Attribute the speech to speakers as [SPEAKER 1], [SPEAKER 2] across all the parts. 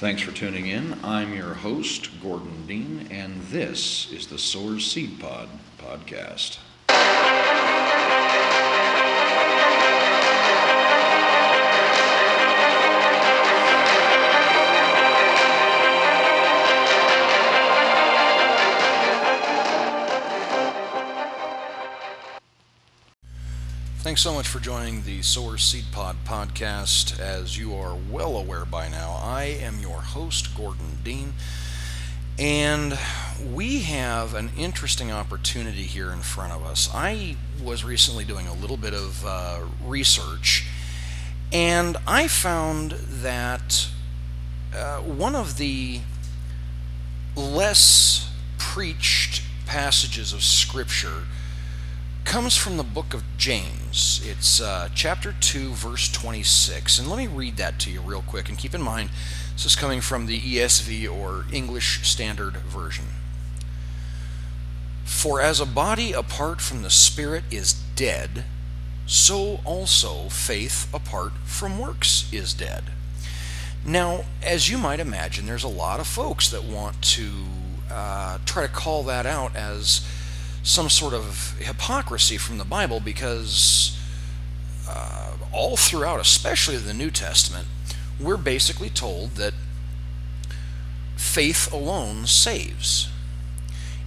[SPEAKER 1] Thanks for tuning in. I'm your host, Gordon Dean, and this is the Sower's Seed Pod podcast. Thanks so much for joining the Sower Seed Pod podcast. As you are well aware by now, I am your host, Gordon Dean, and we have an interesting opportunity here in front of us. I was recently doing a little bit of uh, research, and I found that uh, one of the less preached passages of Scripture comes from the book of James. It's uh, chapter 2, verse 26. And let me read that to you real quick. And keep in mind, this is coming from the ESV or English Standard Version. For as a body apart from the Spirit is dead, so also faith apart from works is dead. Now, as you might imagine, there's a lot of folks that want to uh, try to call that out as some sort of hypocrisy from the Bible because uh, all throughout, especially the New Testament, we're basically told that faith alone saves.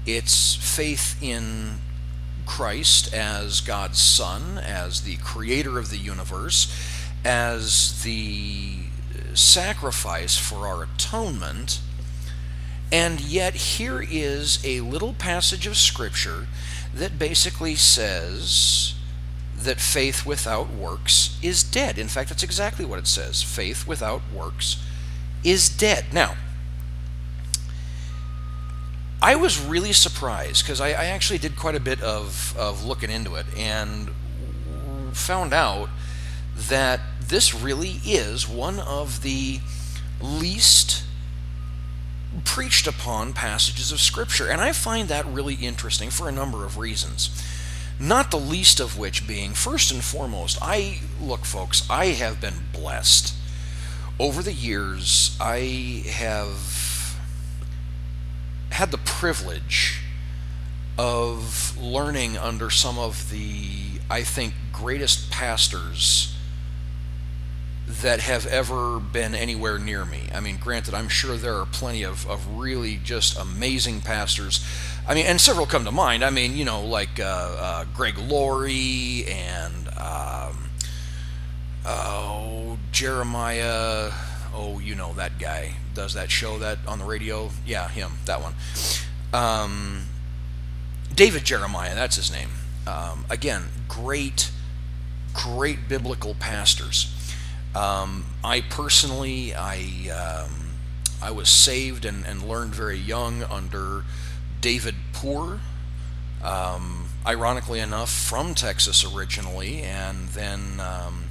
[SPEAKER 1] It's faith in Christ as God's Son, as the creator of the universe, as the sacrifice for our atonement and yet, here is a little passage of Scripture that basically says that faith without works is dead. In fact, that's exactly what it says faith without works is dead. Now, I was really surprised because I, I, actually did quite a bit of, of looking into it and found out that this really is one of the least preached upon passages of Scripture. And I find that really interesting for a number of reasons. Not the least of which being, first and foremost, I look, folks, I have been blessed. Over the years, I have had the privilege of learning under some of the, I think, greatest pastors that have ever been anywhere near me. I mean, granted, I'm sure there are plenty of, of really just amazing pastors. I mean, and several come to mind. I mean, you know, like uh, uh, Greg Laurie and um, oh Jeremiah. Oh, you know that guy does that show that on the radio. Yeah, him, that one. Um, David Jeremiah, that's his name. Um, again, great, great biblical pastors. Um, I personally, I um, I was saved and, and learned very young under David Poor. Um, ironically enough, from Texas originally, and then um,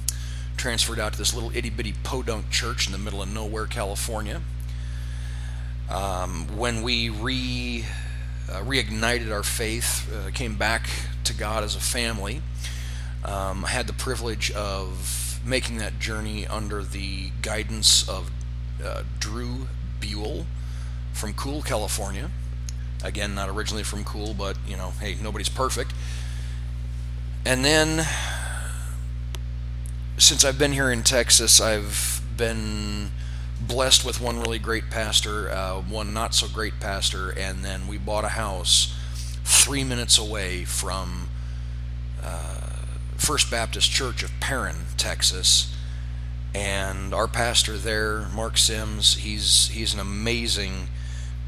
[SPEAKER 1] transferred out to this little itty bitty podunk church in the middle of nowhere, California. Um, when we re uh, reignited our faith, uh, came back to God as a family. Um, I had the privilege of making that journey under the guidance of uh, Drew Buell from Cool, California. Again, not originally from Cool, but you know, hey, nobody's perfect. And then, since I've been here in Texas, I've been blessed with one really great pastor, uh, one not so great pastor, and then we bought a house three minutes away from uh, First Baptist Church of Perrin, Texas. And our pastor there, Mark Sims, he's he's an amazing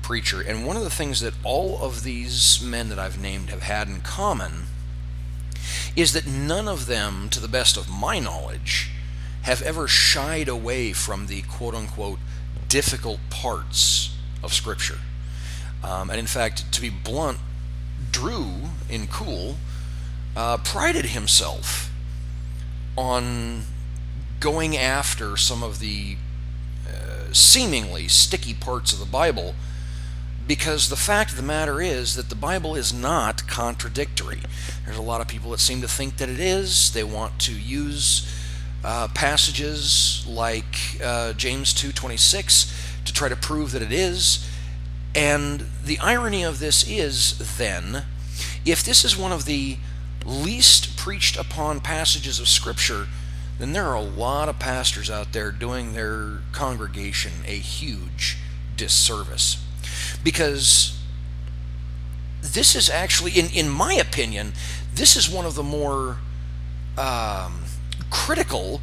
[SPEAKER 1] preacher. And one of the things that all of these men that I've named have had in common is that none of them, to the best of my knowledge, have ever shied away from the quote unquote difficult parts of Scripture. Um, and in fact, to be blunt, Drew in Cool uh, prided himself on going after some of the uh, seemingly sticky parts of the Bible because the fact of the matter is that the Bible is not contradictory. There's a lot of people that seem to think that it is. They want to use uh, passages like uh, James 2:26 to try to prove that it is. And the irony of this is then, if this is one of the least preached upon passages of Scripture, then there are a lot of pastors out there doing their congregation a huge disservice. Because this is actually, in, in my opinion, this is one of the more um, critical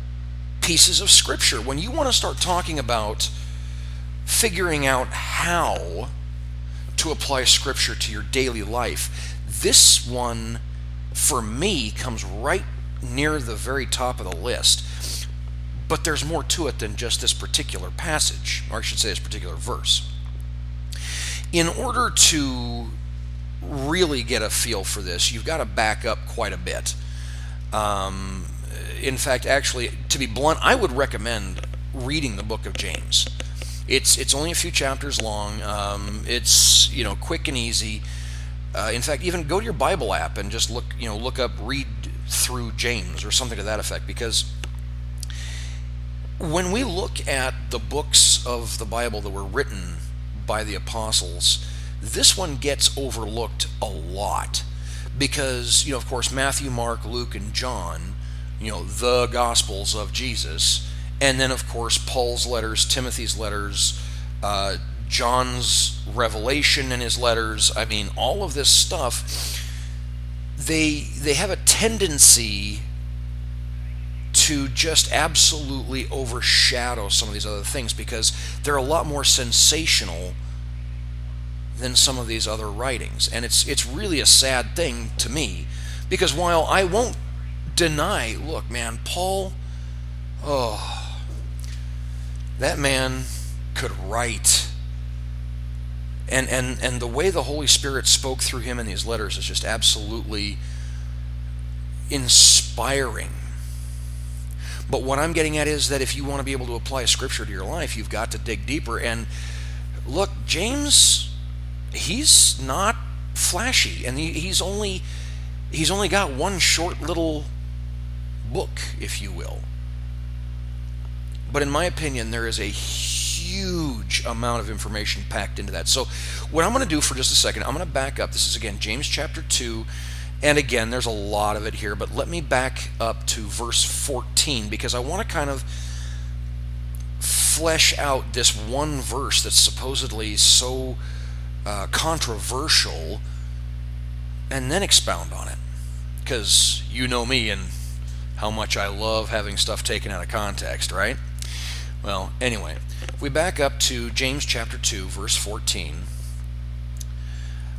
[SPEAKER 1] pieces of Scripture. When you want to start talking about figuring out how to apply Scripture to your daily life, this one, for me, comes right near the very top of the list. But there's more to it than just this particular passage, or I should say, this particular verse. In order to really get a feel for this, you've got to back up quite a bit. Um, in fact, actually, to be blunt, I would recommend reading the book of James. It's it's only a few chapters long. Um, it's you know quick and easy. Uh, in fact, even go to your Bible app and just look you know look up read through James or something to that effect because when we look at the books of the Bible that were written by the apostles, this one gets overlooked a lot because, you know, of course, Matthew, Mark, Luke, and John, you know, the Gospels of Jesus, and then, of course, Paul's letters, Timothy's letters, uh, John's revelation in his letters. I mean, all of this stuff, they they have a tendency to just absolutely overshadow some of these other things because they're a lot more sensational than some of these other writings. And it's it's really a sad thing to me because while I won't deny, look, man, Paul, oh, that man could write. And, and, and the way the Holy Spirit spoke through him in these letters is just absolutely inspiring. But what I'm getting at is that if you want to be able to apply Scripture to your life, you've got to dig deeper. And look, James he's not flashy, and he, he's only he's only got one short little book, if you will. But in my opinion, there is a huge amount of information packed into that. So, what I'm going to do for just a second, I'm going to back up. This is again James chapter 2. And again, there's a lot of it here, but let me back up to verse 14 because I want to kind of flesh out this one verse that's supposedly so uh, controversial and then expound on it. Because you know me and how much I love having stuff taken out of context, right? Well, anyway, we back up to James chapter 2, verse 14.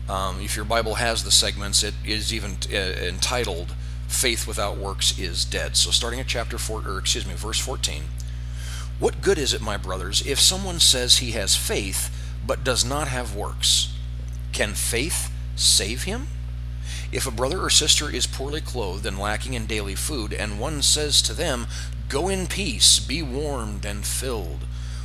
[SPEAKER 1] Um, if your Bible has the segments, it is even uh, entitled "Faith Without Works is Dead." So, starting at chapter four, or excuse me, verse 14. What good is it, my brothers, if someone says he has faith but does not have works. Can faith save him? If a brother or sister is poorly clothed and lacking in daily food, and one says to them, Go in peace, be warmed and filled,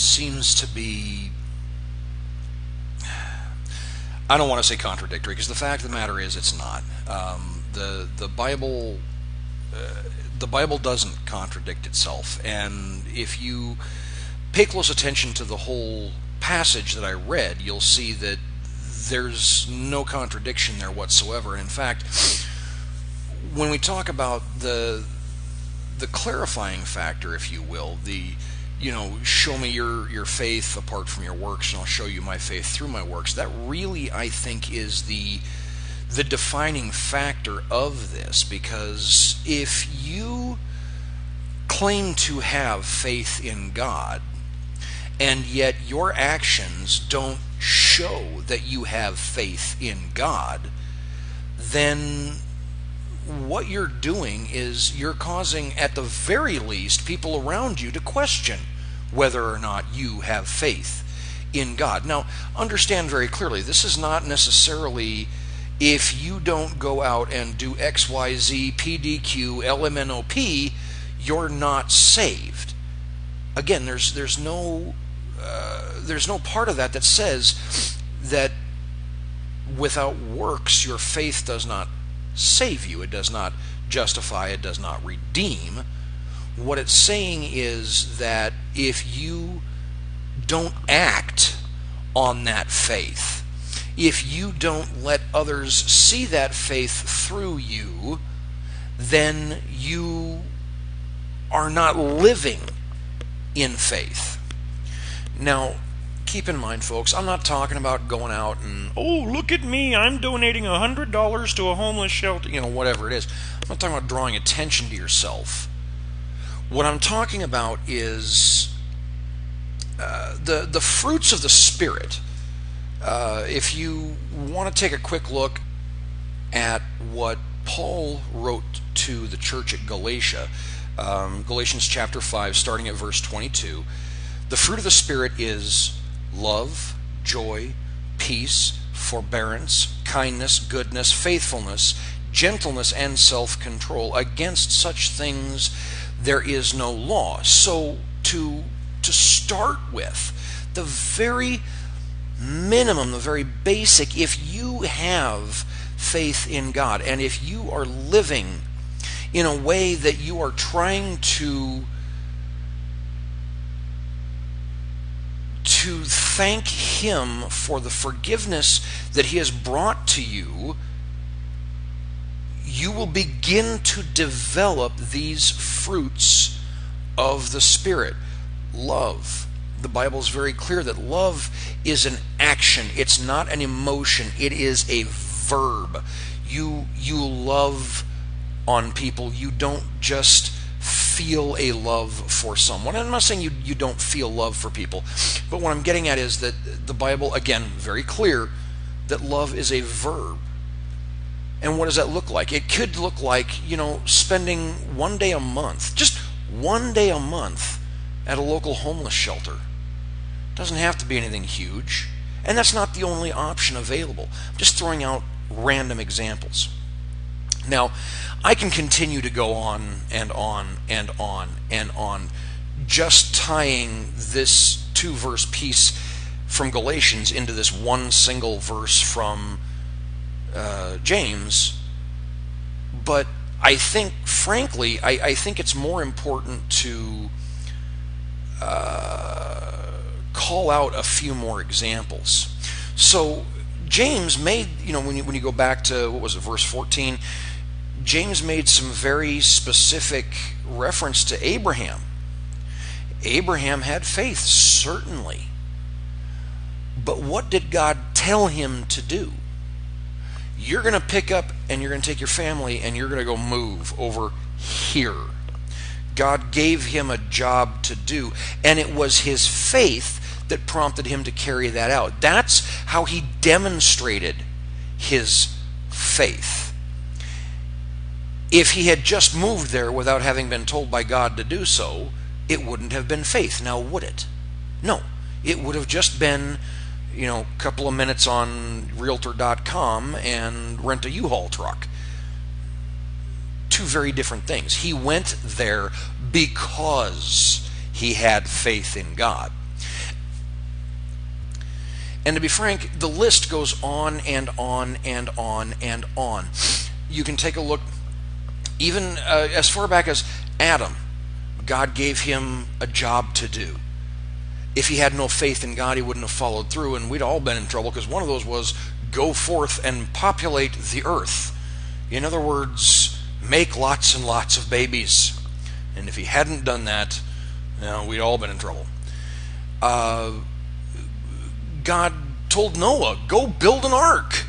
[SPEAKER 1] seems to be I don't want to say contradictory because the fact of the matter is it's not. Um, the the Bible uh, the Bible doesn't contradict itself, and if you pay close attention to the whole passage that I read, you'll see that there's no contradiction there whatsoever. In fact, when we talk about the the clarifying factor, if you will, the you know, show me your your faith apart from your works, and I'll show you my faith through my works. That really, I think, is the the defining factor of this because if you claim to have faith in God and yet your actions don't show that you have faith in God, then what you're doing is you're causing, at the very least, people around you to question whether or not you have faith in God. Now, understand very clearly, this is not necessarily if you don't go out and do XYZ, PDQ, LMNOP, you're not saved. Again, there's there's no uh, there's no part of that that says that without works your faith does not save you. It does not justify. It does not redeem. What it's saying is that if you don't act on that faith, if you don't let others see that faith through you, then you are not living in faith. Now, keep in mind, folks, I'm not talking about going out and, oh, look at me, I'm donating $100 to a homeless shelter, you know, whatever it is. I'm not talking about drawing attention to yourself. What I'm talking about is uh, the, the fruits of the Spirit uh, if you want to take a quick look at what Paul wrote to the church at Galatia, um, Galatians chapter 5, starting at verse 22, the fruit of the Spirit is love, joy, peace, forbearance, kindness, goodness, faithfulness, gentleness, and self control. Against such things there is no law. So, to, to start with, the very minimum, the very basic, if you have faith in God and if you are living in a way that you are trying to to thank him for the forgiveness that he has brought to you you will begin to develop these fruits of the spirit love the Bible is very clear that love is an action. It's not an emotion. It is a verb. You you love on people. You don't just feel a love for someone. I'm not saying you, you don't feel love for people, but what I'm getting at is that the Bible, again, very clear that love is a verb. And what does that look like? It could look like, you know, spending one day a month, just one day a month at a local homeless shelter doesn't have to be anything huge. And that's not the only option available. I'm just throwing out random examples. Now, I can continue to go on and on and on and on, just tying this two verse piece from Galatians into this one single verse from uh, James. But I think, frankly, I, I, think it's more important to. Uh, call out a few more examples. So James made, you know, when you, when you go back to what was it, verse 14, James made some very specific reference to Abraham. Abraham had faith, certainly. But what did God tell him to do? You're going to pick up and you're going to take your family and you're going to go move over here. God gave him a job to do, and it was his faith that prompted him to carry that out. That's how he demonstrated his faith. If he had just moved there without having been told by God to do so, it wouldn't have been faith. Now, would it? No. It would have just been, you know, a couple of minutes on Realtor.com and rent a U-Haul truck. Two very different things. He went there because he had faith in God. And to be frank, the list goes on and on and on and on. You can take a look even uh, as far back as Adam. God gave him a job to do. If he had no faith in God, he wouldn't have followed through, and we'd all been in trouble because one of those was go forth and populate the earth. In other words, make lots and lots of babies. And if he hadn't done that, you know, we'd all been in trouble. Uh, God told Noah, go build an ark.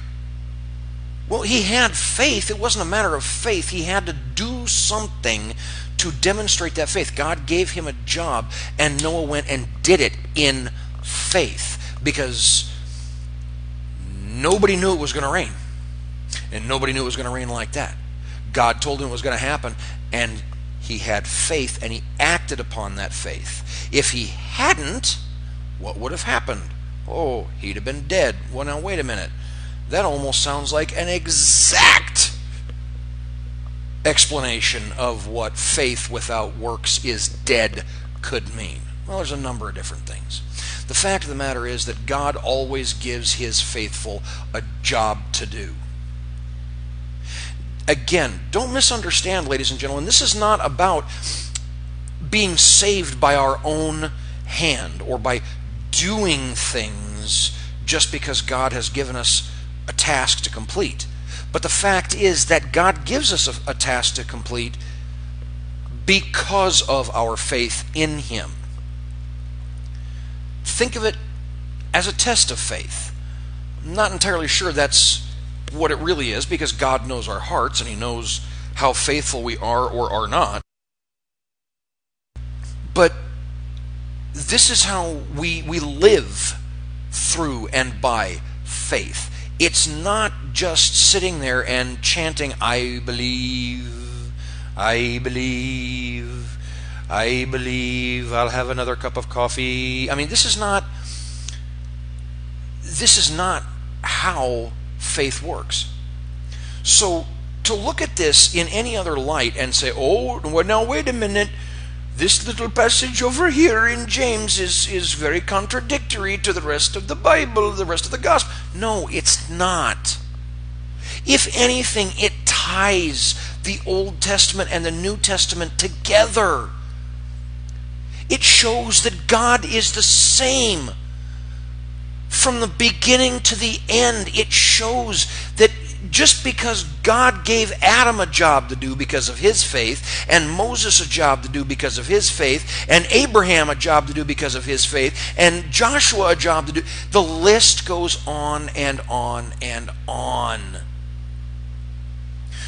[SPEAKER 1] Well, he had faith. It wasn't a matter of faith. He had to do something to demonstrate that faith. God gave him a job, and Noah went and did it in faith because nobody knew it was going to rain. And nobody knew it was going to rain like that. God told him it was going to happen, and he had faith and he acted upon that faith. If he hadn't, what would have happened? Oh, he'd have been dead. Well, now, wait a minute. That almost sounds like an exact explanation of what faith without works is dead could mean. Well, there's a number of different things. The fact of the matter is that God always gives his faithful a job to do. Again, don't misunderstand, ladies and gentlemen. This is not about being saved by our own hand or by doing things just because God has given us a task to complete. But the fact is that God gives us a, a task to complete because of our faith in Him. Think of it as a test of faith. I'm not entirely sure that's what it really is because God knows our hearts and He knows how faithful we are or are not. But this is how we, we live through and by faith. It's not just sitting there and chanting, I believe, I believe, I believe, I'll have another cup of coffee. I mean, this is not. This is not how faith works. So to look at this in any other light and say, oh, well, now wait a minute, this little passage over here in James is, is very contradictory to the rest of the Bible, the rest of the gospel. No, it's not. If anything, it ties the Old Testament and the New Testament together. It shows that God is the same from the beginning to the end, it shows that just because God gave Adam a job to do because of his faith, and Moses a job to do because of his faith, and Abraham a job to do because of his faith, and Joshua a job to do, the list goes on and on and on.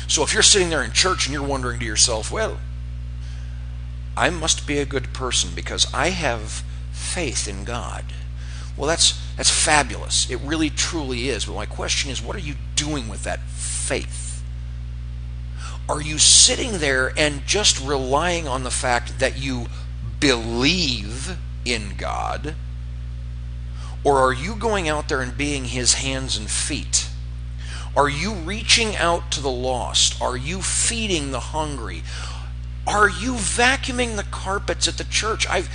[SPEAKER 1] So if you're sitting there in church and you're wondering to yourself, well, I must be a good person because I have faith in God. Well, that's that's fabulous. It really truly is. But my question is, what are you doing with that faith? Are you sitting there and just relying on the fact that you believe in God? Or are you going out there and being his hands and feet? Are you reaching out to the lost? Are you feeding the hungry? Are you vacuuming the carpets at the church? I've,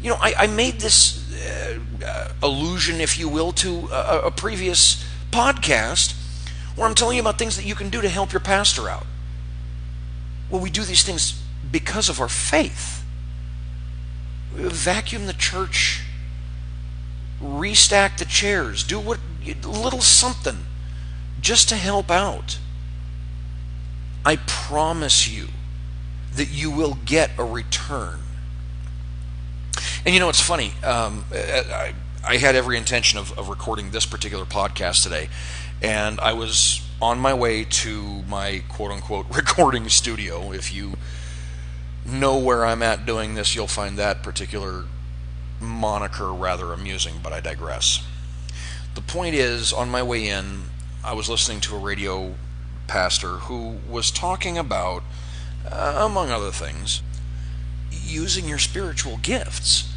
[SPEAKER 1] you know, I, I made this Uh, allusion, if you will, to a, a previous podcast where I'm telling you about things that you can do to help your pastor out. Well, we do these things because of our faith. Vacuum the church, restack the chairs, do what little something just to help out. I promise you that you will get a return. And you know, it's funny. Um, I, I, had every intention of, of recording this particular podcast today, and I was on my way to my quote unquote recording studio. If you know where I'm at doing this, you'll find that particular moniker rather amusing, but I digress. The point is, on my way in, I was listening to a radio pastor who was talking about, uh, among other things, using your spiritual gifts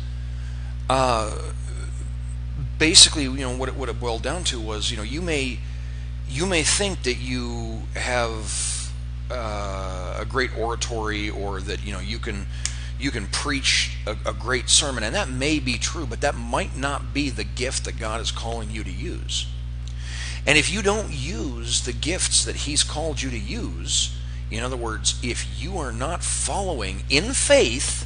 [SPEAKER 1] uh, basically, you know, what it, what it boiled down to was, you know, you may you may think that you have uh, a great oratory or that you know you can you can preach a, a great sermon, and that may be true, but that might not be the gift that God is calling you to use. And if you don't use the gifts that He's called you to use, in other words, if you are not following in faith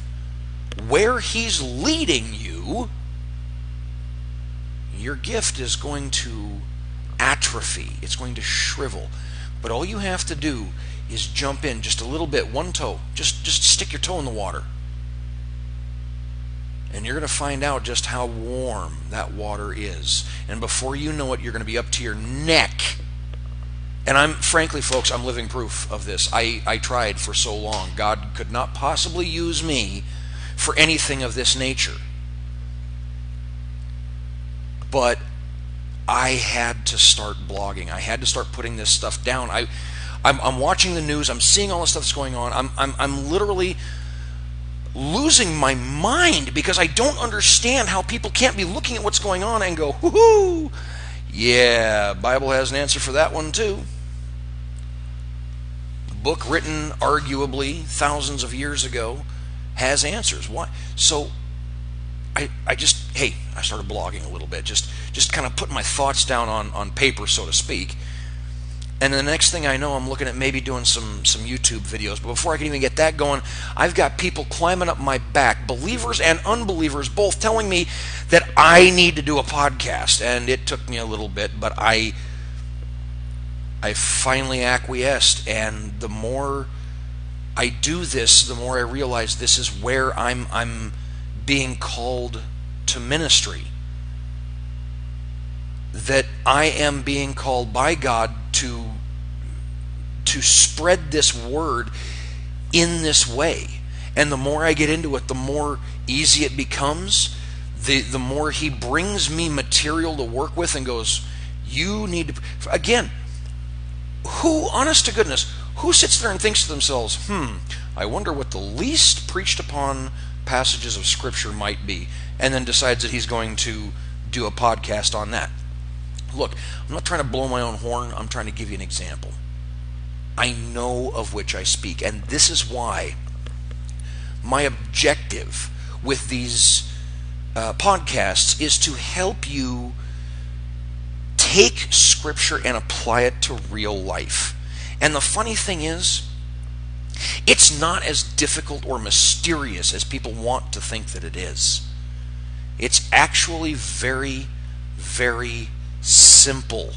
[SPEAKER 1] where He's leading you, your gift is going to atrophy, it's going to shrivel. But all you have to do is jump in just a little bit, one toe, just just stick your toe in the water. And you're going to find out just how warm that water is. And before you know it, you're going to be up to your neck. And I'm, frankly, folks, I'm living proof of this. I, I tried for so long. God could not possibly use me for anything of this nature. But I had to start blogging. I had to start putting this stuff down. I, I'm, I'm watching the news. I'm seeing all the stuff that's going on. I'm, I'm, I'm literally losing my mind because I don't understand how people can't be looking at what's going on and go, whoo, yeah, Bible has an answer for that one too. Book written arguably thousands of years ago has answers. Why? So I, I just hey, I started blogging a little bit, just just kind of putting my thoughts down on, on paper, so to speak. And the next thing I know, I'm looking at maybe doing some, some YouTube videos. But before I can even get that going, I've got people climbing up my back, believers and unbelievers, both telling me that I need to do a podcast. And it took me a little bit, but I I finally acquiesced. And the more I do this, the more I realize this is where I'm I'm being called to ministry. That I am being called by God to to spread this word in this way. And the more I get into it, the more easy it becomes. The the more he brings me material to work with and goes, you need to again, who honest to goodness, who sits there and thinks to themselves, "Hmm, I wonder what the least preached upon passages of scripture might be," and then decides that he's going to do a podcast on that. Look, I'm not trying to blow my own horn. I'm trying to give you an example. I know of which I speak. And this is why my objective with these uh, podcasts is to help you take Scripture and apply it to real life. And the funny thing is, it's not as difficult or mysterious as people want to think that it is. It's actually very, very simple.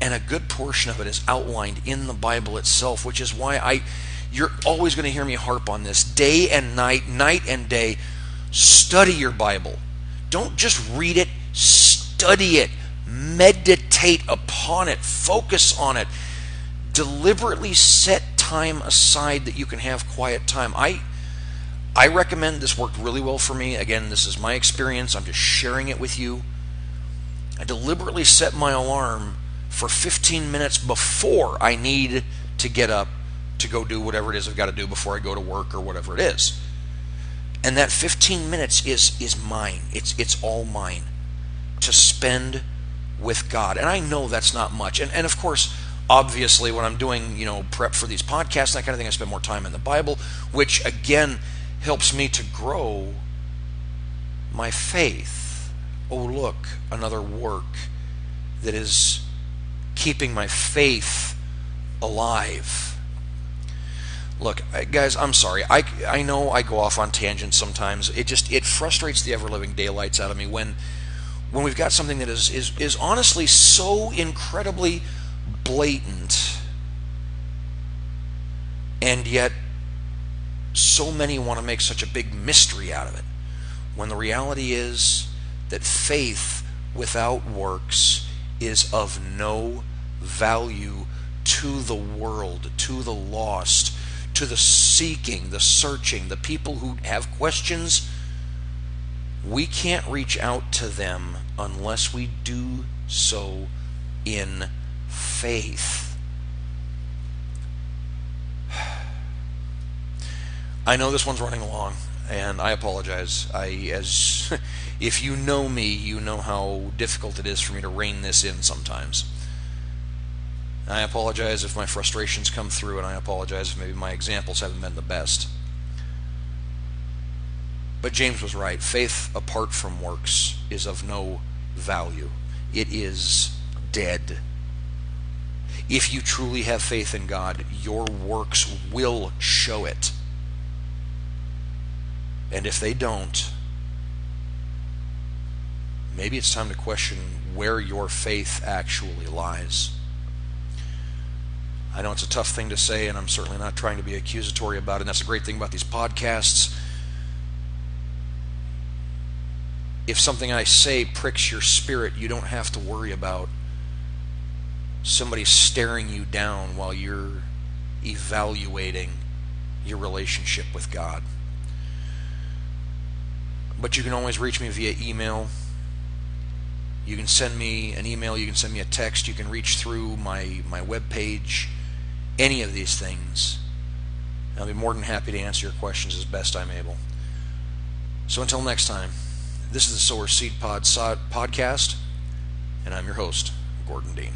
[SPEAKER 1] And a good portion of it is outlined in the Bible itself, which is why I you're always going to hear me harp on this day and night, night and day. Study your Bible. Don't just read it, study it. Meditate upon it. Focus on it. Deliberately set time aside that you can have quiet time. I I recommend this worked really well for me. Again, this is my experience. I'm just sharing it with you. I deliberately set my alarm for 15 minutes before I need to get up to go do whatever it is I've got to do before I go to work or whatever it is. And that 15 minutes is is mine. It's it's all mine to spend with God. And I know that's not much. And and of course, obviously when I'm doing, you know, prep for these podcasts and that kind of thing, I spend more time in the Bible, which again helps me to grow my faith. Oh, look, another work that is keeping my faith alive. Look, guys, I'm sorry. I, I know I go off on tangents sometimes. It just it frustrates the ever living daylights out of me when when we've got something that is is is honestly so incredibly blatant and yet so many want to make such a big mystery out of it when the reality is that faith without works is of no value to the world, to the lost, to the seeking, the searching, the people who have questions. We can't reach out to them unless we do so in faith. I know this one's running along, and I apologize. I as if you know me, you know how difficult it is for me to rein this in sometimes. I apologize if my frustrations come through, and I apologize if maybe my examples haven't been the best. But James was right. Faith apart from works is of no value, it is dead. If you truly have faith in God, your works will show it. And if they don't, maybe it's time to question where your faith actually lies. I know it's a tough thing to say, and I'm certainly not trying to be accusatory about it. And that's a great thing about these podcasts. If something I say pricks your spirit, you don't have to worry about somebody staring you down while you're evaluating your relationship with God. But you can always reach me via email. You can send me an email, you can send me a text, you can reach through my, my web page, any of these things. I'll be more than happy to answer your questions as best I'm able. So until next time, this is the Sower Seed Pod podcast, and I'm your host, Gordon Dean.